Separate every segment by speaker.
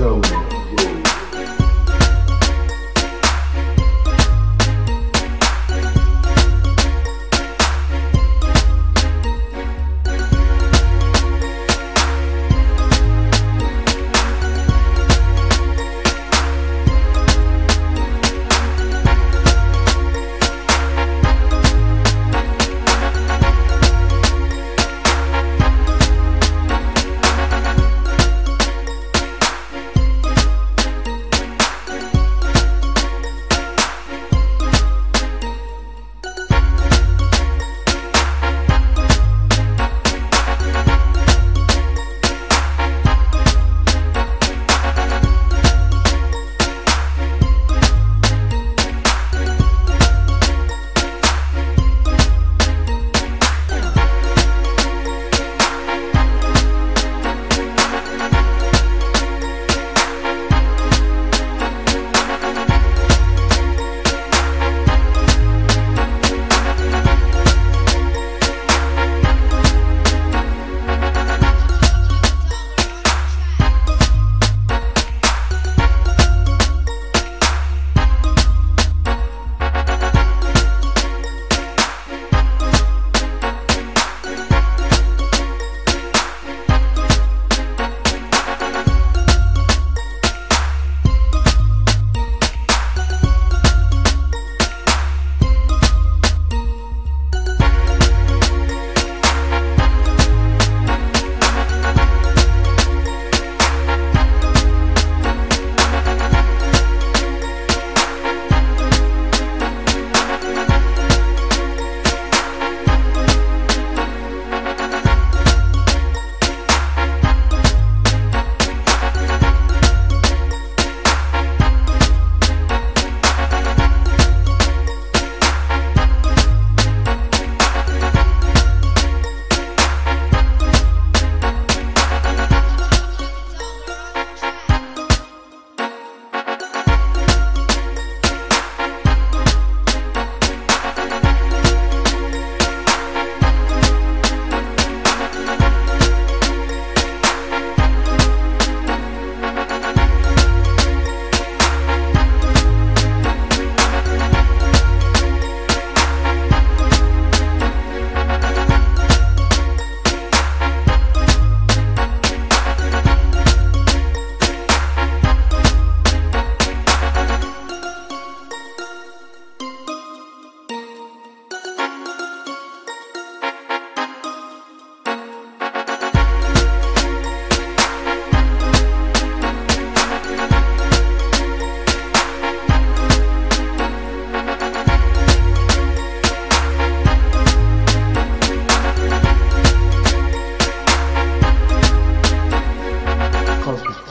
Speaker 1: show.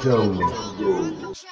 Speaker 1: Jones.